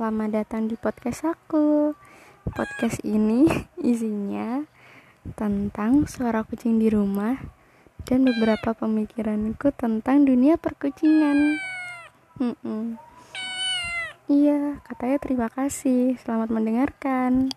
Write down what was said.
Selamat datang di podcast aku. Podcast ini isinya tentang suara kucing di rumah dan beberapa pemikiranku tentang dunia perkucingan. Iya, katanya terima kasih. Selamat mendengarkan.